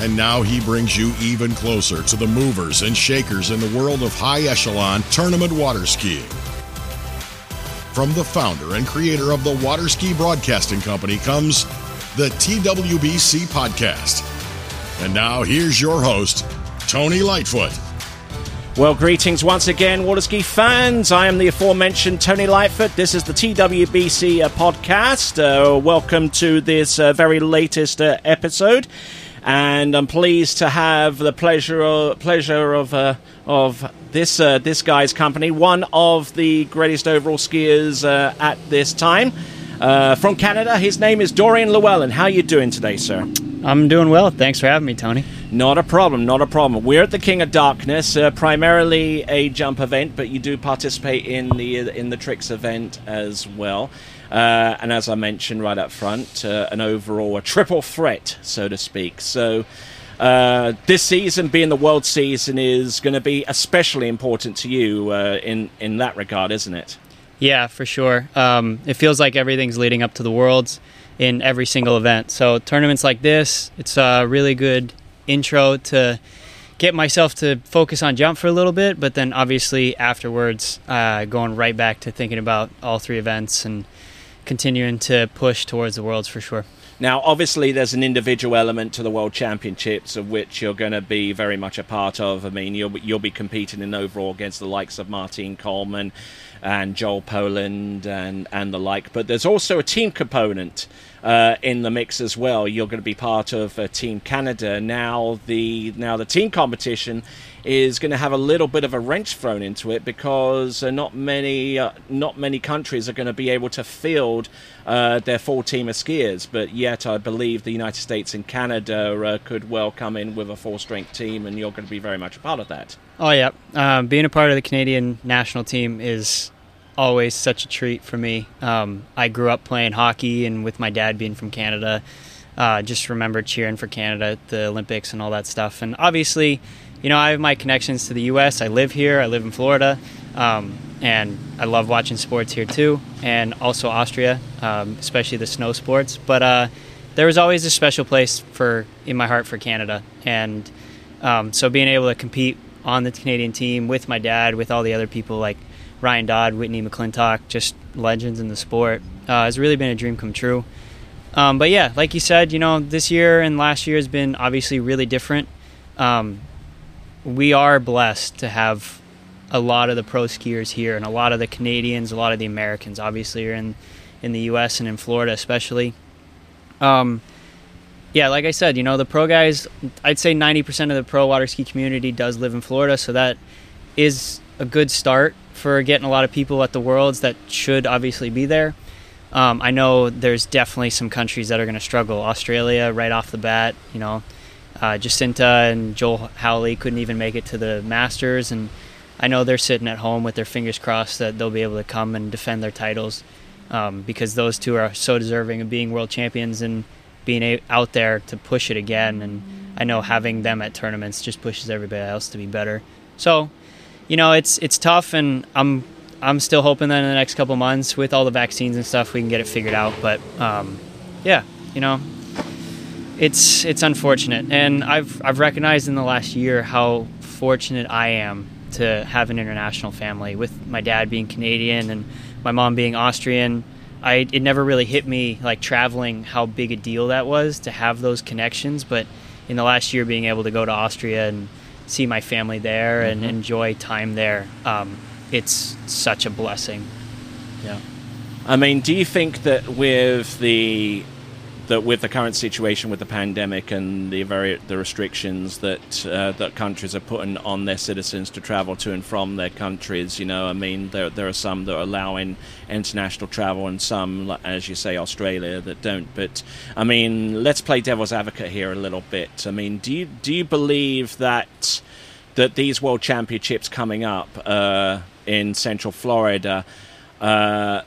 And now he brings you even closer to the movers and shakers in the world of high echelon tournament water skiing. From the founder and creator of the Water Ski Broadcasting Company comes the TWBC Podcast. And now here's your host, Tony Lightfoot. Well, greetings once again, water ski fans. I am the aforementioned Tony Lightfoot. This is the TWBC uh, podcast. Uh, welcome to this uh, very latest uh, episode and I'm pleased to have the pleasure of, pleasure of uh, of this uh, this guy's company, one of the greatest overall skiers uh, at this time. Uh, from Canada, his name is Dorien Llewellyn. How are you doing today, sir? I'm doing well. Thanks for having me, Tony. Not a problem, not a problem. We're at the King of Darkness, uh, primarily a jump event, but you do participate in the in the tricks event as well. Uh, and as I mentioned right up front, uh, an overall a triple threat, so to speak. So. Uh, this season, being the world season, is going to be especially important to you uh, in in that regard, isn't it? Yeah, for sure. Um, it feels like everything's leading up to the worlds in every single event. So tournaments like this, it's a really good intro to get myself to focus on jump for a little bit, but then obviously afterwards, uh, going right back to thinking about all three events and continuing to push towards the worlds for sure. Now, obviously, there's an individual element to the World Championships of which you're going to be very much a part of. I mean, you'll you'll be competing in overall against the likes of Martin Kolman and Joel Poland and and the like. But there's also a team component uh, in the mix as well. You're going to be part of uh, Team Canada. Now the now the team competition is going to have a little bit of a wrench thrown into it because uh, not many uh, not many countries are going to be able to field uh, their full team of skiers. But yet, I believe the United States and Canada uh, could well come in with a full strength team, and you're going to be very much a part of that. Oh yeah, um, being a part of the Canadian national team is always such a treat for me. Um, I grew up playing hockey, and with my dad being from Canada. Uh, just remember cheering for Canada at the Olympics and all that stuff. And obviously, you know, I have my connections to the U.S. I live here. I live in Florida, um, and I love watching sports here too, and also Austria, um, especially the snow sports. But uh, there was always a special place for in my heart for Canada, and um, so being able to compete on the Canadian team with my dad, with all the other people like Ryan Dodd, Whitney McClintock, just legends in the sport, uh, has really been a dream come true. Um, but yeah, like you said, you know, this year and last year has been obviously really different. Um, we are blessed to have a lot of the pro skiers here, and a lot of the Canadians, a lot of the Americans, obviously, are in in the U.S. and in Florida, especially. Um, yeah, like I said, you know, the pro guys, I'd say 90% of the pro water ski community does live in Florida, so that is a good start for getting a lot of people at the Worlds that should obviously be there. Um, I know there's definitely some countries that are going to struggle. Australia, right off the bat, you know, uh, Jacinta and Joel Howley couldn't even make it to the Masters, and I know they're sitting at home with their fingers crossed that they'll be able to come and defend their titles um, because those two are so deserving of being world champions and being out there to push it again. And I know having them at tournaments just pushes everybody else to be better. So, you know, it's it's tough, and I'm I'm still hoping that in the next couple months, with all the vaccines and stuff, we can get it figured out. But um, yeah, you know, it's it's unfortunate, and I've I've recognized in the last year how fortunate I am to have an international family. With my dad being Canadian and my mom being Austrian, I it never really hit me like traveling how big a deal that was to have those connections. But in the last year, being able to go to Austria and see my family there mm-hmm. and enjoy time there, um, it's such a blessing. Yeah. I mean, do you think that with the that with the current situation with the pandemic and the very the restrictions that uh, that countries are putting on their citizens to travel to and from their countries, you know, I mean, there there are some that are allowing international travel and some, as you say, Australia that don't. But I mean, let's play devil's advocate here a little bit. I mean, do you do you believe that that these World Championships coming up uh, in Central Florida? Uh,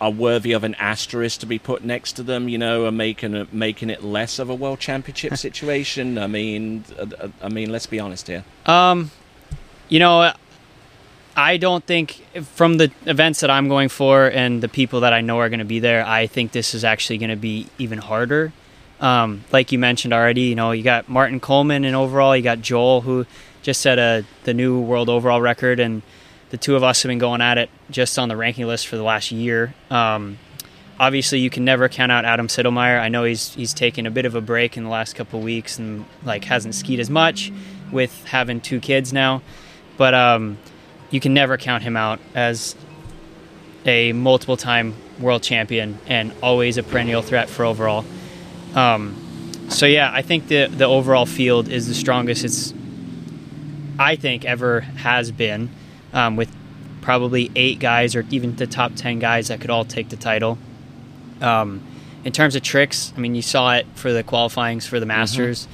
are worthy of an asterisk to be put next to them, you know, and making it, making it less of a world championship situation. I mean, uh, I mean, let's be honest here. Um, you know, I don't think from the events that I'm going for and the people that I know are going to be there, I think this is actually going to be even harder. Um, like you mentioned already, you know, you got Martin Kolman in overall, you got Joel who just set a the new world overall record, and the two of us have been going at it just on the ranking list for the last year. Um, obviously, you can never count out Adam Sedlmajer. I know he's he's taken a bit of a break in the last couple weeks and like hasn't skied as much with having two kids now, but um, you can never count him out as a multiple time world champion and always a perennial threat for overall. Um, so yeah, I think the the overall field is the strongest it's I think ever has been um, with probably eight guys or even the top 10 guys that could all take the title. Um, in terms of tricks, I mean, you saw it for the qualifyings for the mm-hmm. Masters. Mm-hmm.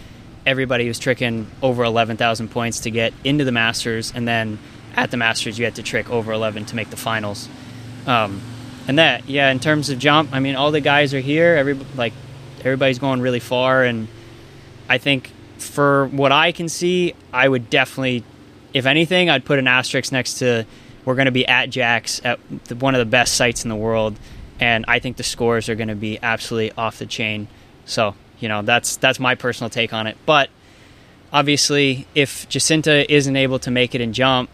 Everybody was tricking over 11,000 points to get into the Masters, and then at the Masters, you had to trick over 11 to make the finals. Um, and that, yeah, in terms of jump, I mean, all the guys are here. Every like, everybody's going really far, and I think for what I can see, I would definitely if anything, I'd put an asterisk next to we're going to be at Jack's at the, one of the best sites in the world, and I think the scores are going to be absolutely off the chain. So you know that's that's my personal take on it. But obviously, if Jacinta isn't able to make it and jump,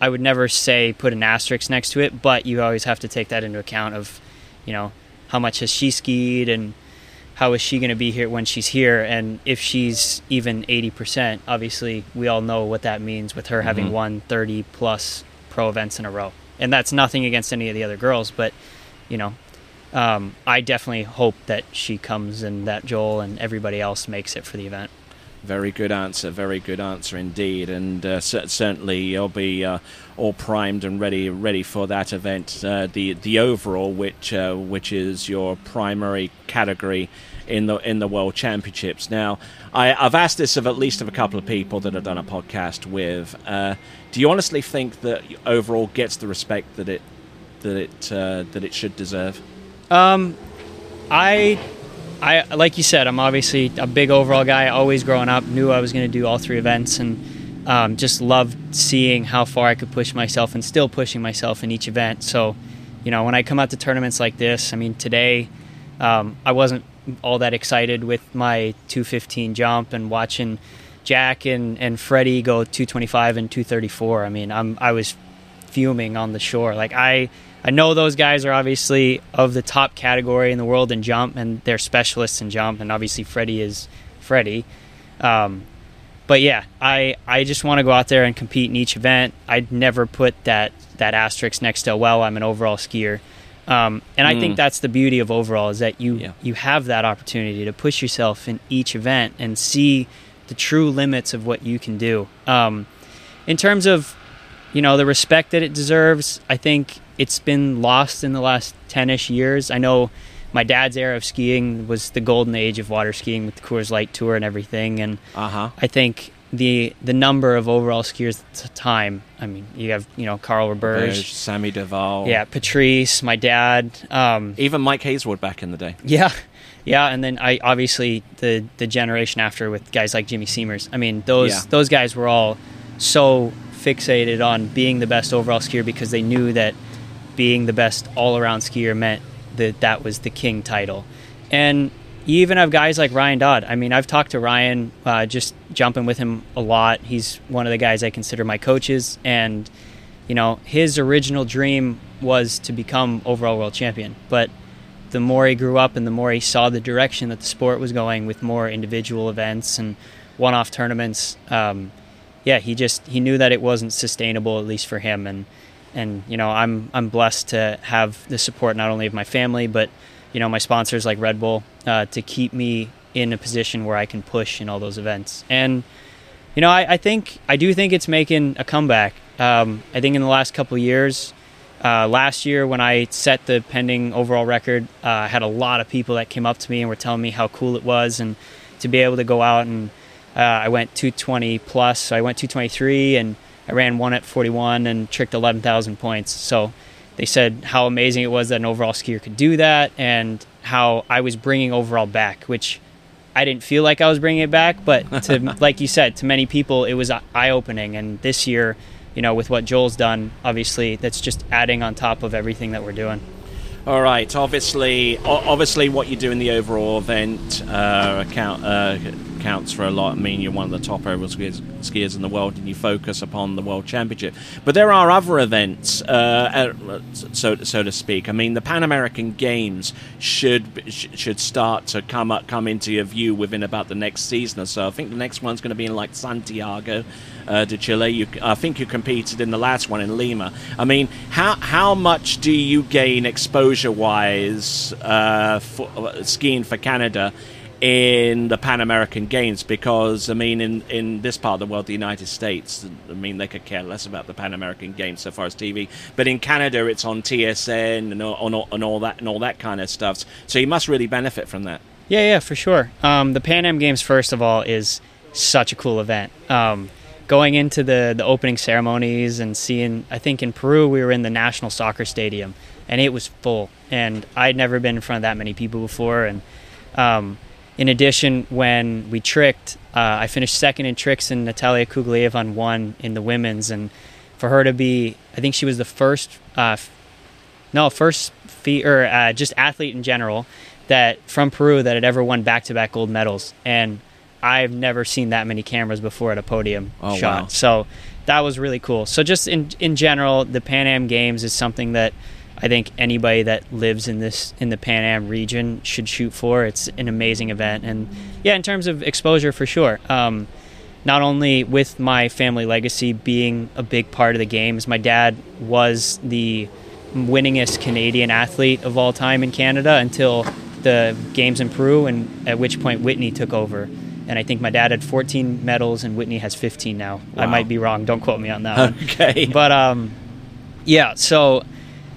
I would never say put an asterisk next to it. But you always have to take that into account of you know how much has she skied and how is she going to be here when she's here? And if she's even 80%, obviously we all know what that means with her mm-hmm. having won 30 plus pro events in a row. And that's nothing against any of the other girls, but, you know, um, I definitely hope that she comes and that Joel and everybody else makes it for the event. Very good answer. Very good answer indeed, and uh, certainly you'll be uh, all primed and ready ready for that event. Uh, the the overall, which uh, which is your primary category in the in the World Championships. Now, I, have asked this of at least of a couple of people that I've done a podcast with. Uh, do you honestly think that overall gets the respect that it that it uh, that it should deserve? Um, I. I like you said, I'm obviously a big overall guy. Always growing up, knew I was going to do all three events, and um, just loved seeing how far I could push myself, and still pushing myself in each event. So, you know, when I come out to tournaments like this, I mean, today um, I wasn't all that excited with my 215 jump and watching Jack and, and Freddie go 225 and 234. I mean, I'm I was fuming on the shore. Like I I know those guys are obviously of the top category in the world in jump, and they're specialists in jump, and obviously Freddie is Freddie. Um, but yeah, I I just want to go out there and compete in each event. I'd never put that that asterisk next to well, I'm an overall skier. Um, and I think mm. that's the beauty of overall is that you yeah. you have that opportunity to push yourself in each event and see the true limits of what you can do. Um, in terms of you know the respect that it deserves, I think it's been lost in the last ten-ish years. I know my dad's era of skiing was the golden age of water skiing with the Coors Light Tour and everything, and uh-huh. I think the the number of overall skiers at the time. I mean, you have you know Carl Roberge, Sammy Duvall, yeah, Patrice, my dad, um, even Mike Hazelwood back in the day. Yeah, yeah, and then I obviously the the generation after with guys like Jimmy Siemers. I mean, those yeah. those guys were all so fixated on being the best overall skier because they knew that being the best all around skier meant that that was the king title, and you even have guys like Ryan Dodd. I mean, I've talked to Ryan, uh, just jumping with him a lot. He's one of the guys I consider my coaches, and you know, his original dream was to become overall world champion. But the more he grew up and the more he saw the direction that the sport was going with more individual events and one-off tournaments, um, yeah, he just he knew that it wasn't sustainable at least for him. And and you know, I'm I'm blessed to have the support not only of my family but you know my sponsors like Red Bull uh, to keep me in a position where I can push in all those events. And you know, I, I think I do think it's making a comeback. Um, I think in the last couple years, uh, last year when I set the pending overall record, uh, I had a lot of people that came up to me and were telling me how cool it was, and to be able to go out and uh, I went 220 plus. So I went 223 and I ran one at 41 and tricked 11,000 points. So they said how amazing it was that an overall skier could do that and how I was bringing overall back, which I didn't feel like I was bringing it back, but to, like you said, to many people it was eye opening. And this year, you know, with what Joel's done, obviously that's just adding on top of everything that we're doing. All right. Obviously, obviously, what you do in the overall event uh, count, uh, counts for a lot. I mean, you're one of the top overall skiers, skiers, in the world, and you focus upon the World Championship. But there are other events, uh so so to speak. I mean, the Pan American Games should should start to come up, come into your view within about the next season or so. I think the next one's going to be in like Santiago uh, de Chile. You, I think you competed in the last one in Lima. I mean, how how much do you gain exposure wise uh, for, uh, skiing for Canada? In the Pan American Games because I mean in, in this part of the world, the United States, I mean they could care less about the Pan American Games so far as TV, but in Canada it's on TSN and all, and all that and all that kind of stuff. So you must really benefit from that. Yeah, yeah, for sure. Um, the Pan Am Games, first of all, is such a cool event. Um, going into the the opening ceremonies and seeing I think in Peru we were in the National Soccer Stadium and it was full and I'd never been in front of that many people before and um, in addition when we tricked uh, I finished second in tricks and Natalia Cuglievan won in the women's and for her to be I think she was the first uh, no first fee or uh, just athlete in general that from Peru that had ever won back to back gold medals and I've never seen that many cameras before at a podium oh, shot. Wow. So that was really cool. So just in in general, the Pan Am Games is something that I think anybody that lives in this in the Pan Am region should shoot for. It's an amazing event, and yeah, in terms of exposure, for sure. Um, not only with my family legacy being a big part of the games, my dad was the winningest Canadian athlete of all time in Canada until the games in Peru, and at which point Whitney took over and I think my dad had 14 medals, and Whitney has 15 now. Wow. I might be wrong. Don't quote me on that. One. Okay. But um, yeah. So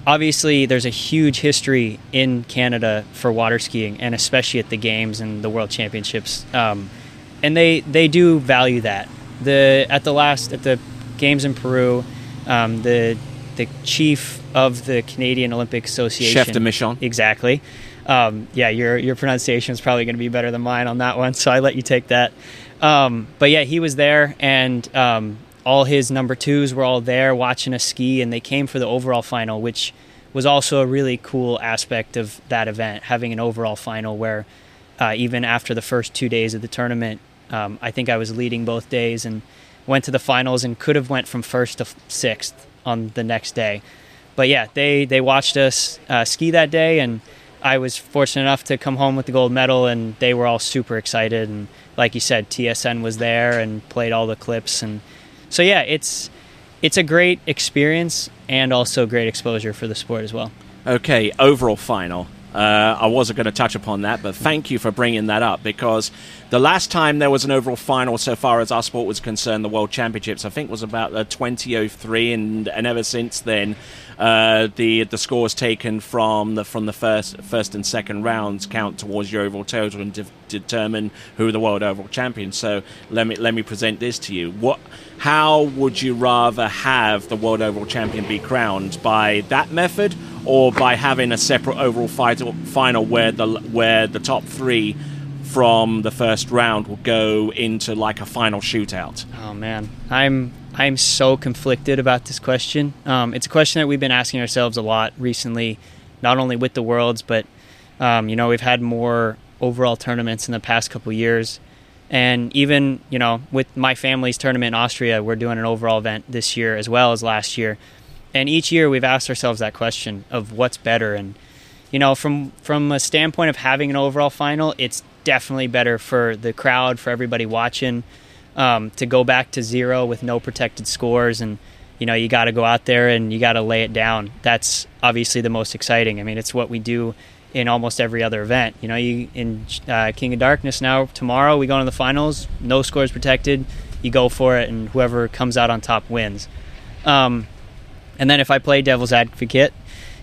obviously, there's a huge history in Canada for water skiing, and especially at the games and the World Championships. Um, and they they do value that. The at the last at the games in Peru, um, the the chief of the Canadian Olympic Association, Chef de Mission, exactly um, yeah, your your pronunciation is probably going to be better than mine on that one, so I let you take that. Um, but yeah, he was there, and um, all his number twos were all there watching us ski, and they came for the overall final, which was also a really cool aspect of that event, having an overall final where uh, even after the first two days of the tournament, um, I think I was leading both days and went to the finals and could have went from first to sixth on the next day. But yeah, they they watched us uh, ski that day and I was fortunate enough to come home with the gold medal, and they were all super excited. And like you said, TSN was there and played all the clips, and so yeah, it's it's a great experience and also great exposure for the sport as well. Okay, overall final. Uh, I wasn't going to touch upon that, but thank you for bringing that up because the last time there was an overall final, so far as our sport was concerned, the World Championships, I think was about uh, 2003, and, and ever since then, uh, the the scores taken from the from the first first and second rounds count towards your overall total and de- determine who the world overall champion. So let me let me present this to you. What how would you rather have the world overall champion be crowned by that method? Or by having a separate overall final where the where the top three from the first round will go into like a final shootout. Oh man, I'm I'm so conflicted about this question. Um, it's a question that we've been asking ourselves a lot recently, not only with the worlds, but um, you know we've had more overall tournaments in the past couple years. And even, you know, with my family's tournament in Austria, we're doing an overall event this year as well as last year and each year we've asked ourselves that question of what's better and you know from from a standpoint of having an overall final it's definitely better for the crowd for everybody watching um, to go back to zero with no protected scores and you know you got to go out there and you got to lay it down that's obviously the most exciting i mean it's what we do in almost every other event. You know, you in uh, King of Darkness now tomorrow we go into the finals, no scores protected. You go for it, and whoever comes out on top wins. Um, and then if I play devil's advocate,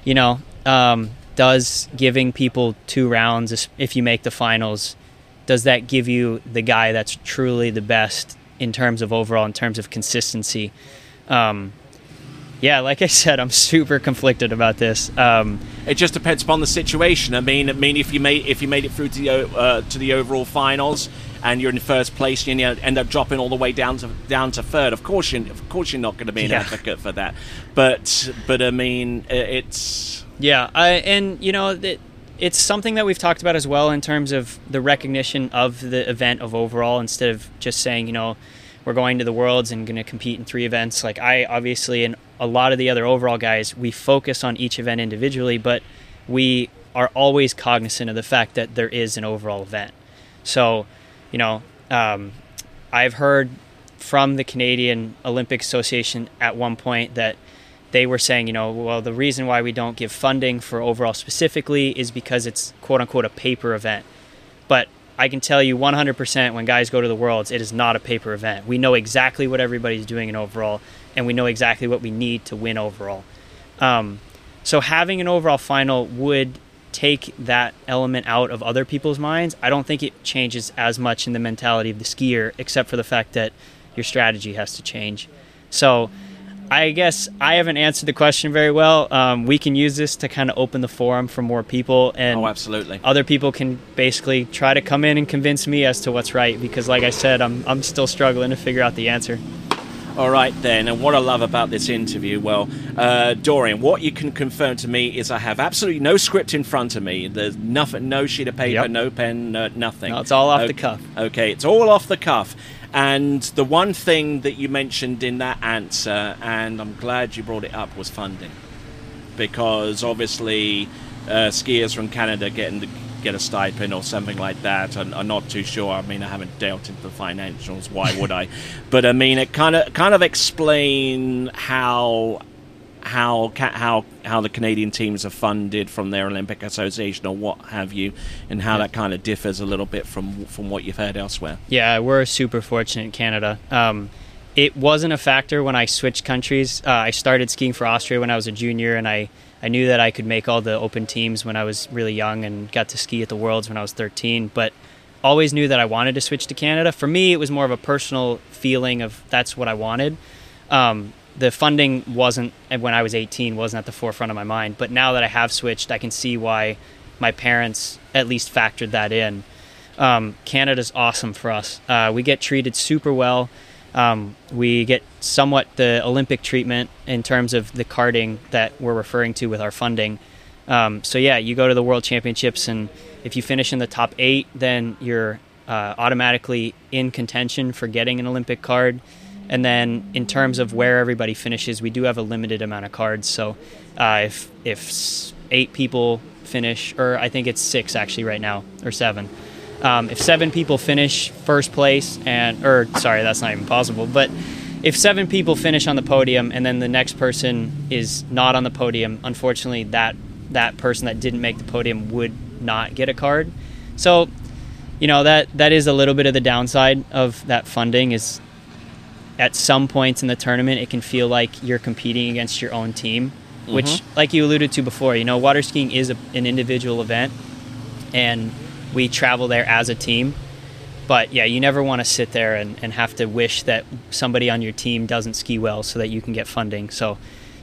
you know, um, does giving people two rounds if you make the finals, does that give you the guy that's truly the best in terms of overall, in terms of consistency? Um, yeah, like I said, I'm super conflicted about this. Um, it just depends upon the situation. I mean, I mean, if you made if you made it through to the uh, to the overall finals and you're in first place and you end up dropping all the way down to down to third, of course, you of course you're not going to be an yeah. advocate for that. But but I mean, it's yeah, I, and you know it, it's something that we've talked about as well in terms of the recognition of the event of overall instead of just saying you know we're going to the worlds and going to compete in three events. Like I obviously and a lot of the other overall guys, we focus on each event individually, but we are always cognizant of the fact that there is an overall event. So, you know, um, I've heard from the Canadian Olympic Association at one point that they were saying, you know, well, the reason why we don't give funding for overall specifically is because it's quote unquote a paper event. But I can tell you 100% when guys go to the Worlds, it is not a paper event. We know exactly what everybody's doing in overall, and we know exactly what we need to win overall. Um, so having an overall final would take that element out of other people's minds. I don't think it changes as much in the mentality of the skier, except for the fact that your strategy has to change. So I guess I haven't answered the question very well. Um, we can use this to kind of open the forum for more people, and oh, absolutely, other people can basically try to come in and convince me as to what's right. Because, like I said, I'm I'm still struggling to figure out the answer. All right, then. And what I love about this interview, well, uh, Dorien, what you can confirm to me is I have absolutely no script in front of me. There's nothing, no sheet of paper, yep. no pen, no, nothing. No, it's all off okay. the cuff. Okay, it's all off the cuff. And the one thing that you mentioned in that answer, and I'm glad you brought it up, was funding. Because obviously, uh, skiers from Canada getting to get a stipend or something like that. I'm, I'm, not too sure. I mean, I haven't dealt into the financials. Why would I? but I mean, it kind of kind of explain how how how how the Canadian teams are funded from their Olympic Association or what have you, and how yeah. that kind of differs a little bit from from what you've heard elsewhere. Yeah, we're super fortunate in Canada. Um, it wasn't a factor when I switched countries. Uh, I started skiing for Austria when I was a junior, and I I knew that I could make all the open teams when I was really young, and got to ski at the Worlds when I was 13. But always knew that I wanted to switch to Canada. For me, it was more of a personal feeling of that's what I wanted. Um, the funding wasn't when I was 18 wasn't at the forefront of my mind. But now that I have switched, I can see why my parents at least factored that in. Um, Canada's awesome for us. Uh, we get treated super well. Um, we get somewhat the Olympic treatment in terms of the carding that we're referring to with our funding. Um, so yeah, you go to the World Championships, and if you finish in the top eight, then you're uh, automatically in contention for getting an Olympic card. And then in terms of where everybody finishes, we do have a limited amount of cards. So uh, if if eight people finish, or I think it's six actually right now, or seven. Um, if seven people finish first place, and or sorry, that's not even possible, but if seven people finish on the podium and then the next person is not on the podium, unfortunately, that that person that didn't make the podium would not get a card. So, you know that that is a little bit of the downside of that funding is at some points in the tournament, it can feel like you're competing against your own team, mm-hmm. which, like you alluded to before, you know, water skiing is a, an individual event, and we travel there as a team. But yeah, you never want to sit there and, and have to wish that somebody on your team doesn't ski well so that you can get funding. So,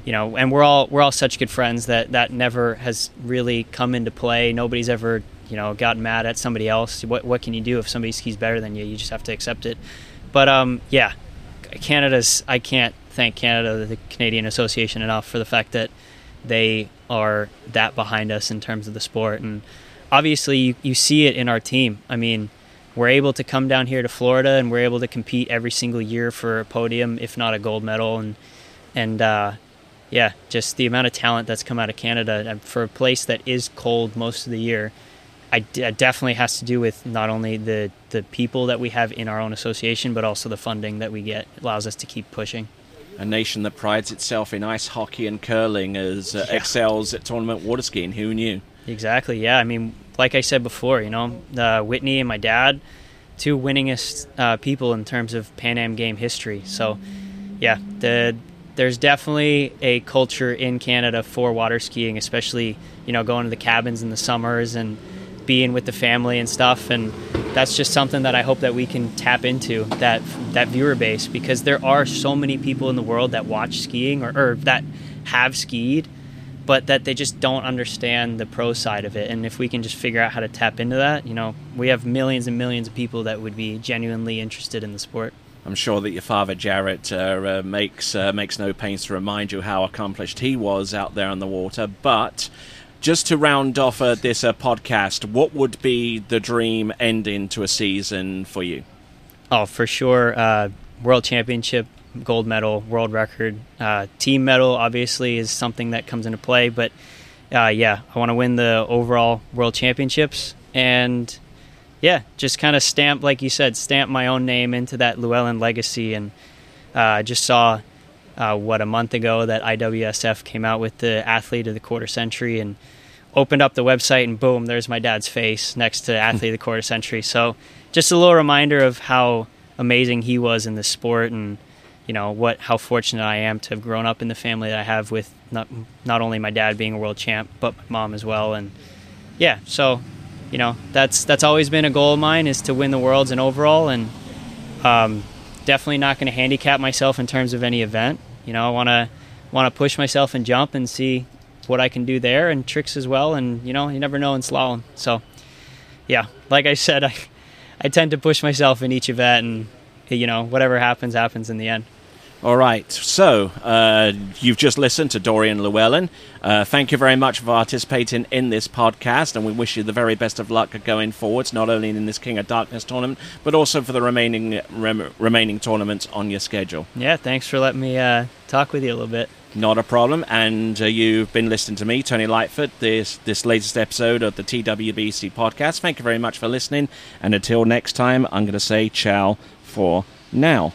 you know, and we're all we're all such good friends that that never has really come into play. Nobody's ever you know gotten mad at somebody else. What what can you do if somebody skis better than you? You just have to accept it. But um, yeah, Canada's. I can't thank Canada, the Canadian Association, enough for the fact that they are that behind us in terms of the sport. And obviously, you, you see it in our team. I mean, we're able to come down here to Florida and we're able to compete every single year for a podium, if not a gold medal. And and uh, yeah, just the amount of talent that's come out of Canada for a place that is cold most of the year I d- definitely has to do with not only the the people that we have in our own association, but also the funding that we get it allows us to keep pushing. A nation that prides itself in ice hockey and curling as uh, yeah. excels at tournament water skiing. Who knew? Exactly. Yeah. I mean, like I said before, you know, uh, Whitney and my dad, two winningest uh, people in terms of Pan Am game history. So, yeah, the there's definitely a culture in Canada for water skiing, especially you know going to the cabins in the summers and being with the family and stuff. And that's just something that I hope that we can tap into that that viewer base because there are so many people in the world that watch skiing or, or that have skied, but that they just don't understand the pro side of it. And if we can just figure out how to tap into that, you know, we have millions and millions of people that would be genuinely interested in the sport. I'm sure that your father Jaret uh, uh, makes uh, makes no pains to remind you how accomplished he was out there on the water. But just to round off uh, this uh, podcast, what would be the dream ending to a season for you? Oh, for sure, uh, world championship, gold medal, world record, team medal. Obviously, is something that comes into play. But yeah, I want to win the overall world championships and yeah, just kind of stamp, like you said, stamp my own name into that Llewellyn legacy. And I uh, just saw, uh, what, a month ago that IWSF came out with the athlete of the quarter century and opened up the website, and boom, there's my dad's face next to athlete of the quarter century. So just a little reminder of how amazing he was in the sport and you know what how fortunate I am to have grown up in the family that I have with not not only my dad being a world champ but my mom as well. And yeah so you know that's that's always been a goal of mine is to win the worlds and overall. And um, definitely not going to handicap myself in terms of any event. You know i want to want to push myself and jump and see what i can do there and tricks as well. And you know you never know in slalom. So yeah like i said i i tend to push myself in each event and you know whatever happens happens in the end all right, so uh, you've just listened to Dorien Llewellyn. Uh, thank you very much for participating in this podcast, and we wish you the very best of luck going forwards, not only in this King of Darkness tournament, but also for the remaining rem- remaining tournaments on your schedule. Yeah, thanks for letting me uh, talk with you a little bit. Not a problem. And uh, you've been listening to me, Tony Lightfoot, this this latest episode of the TWBC podcast. Thank you very much for listening, and until next time, I'm going to say ciao for now.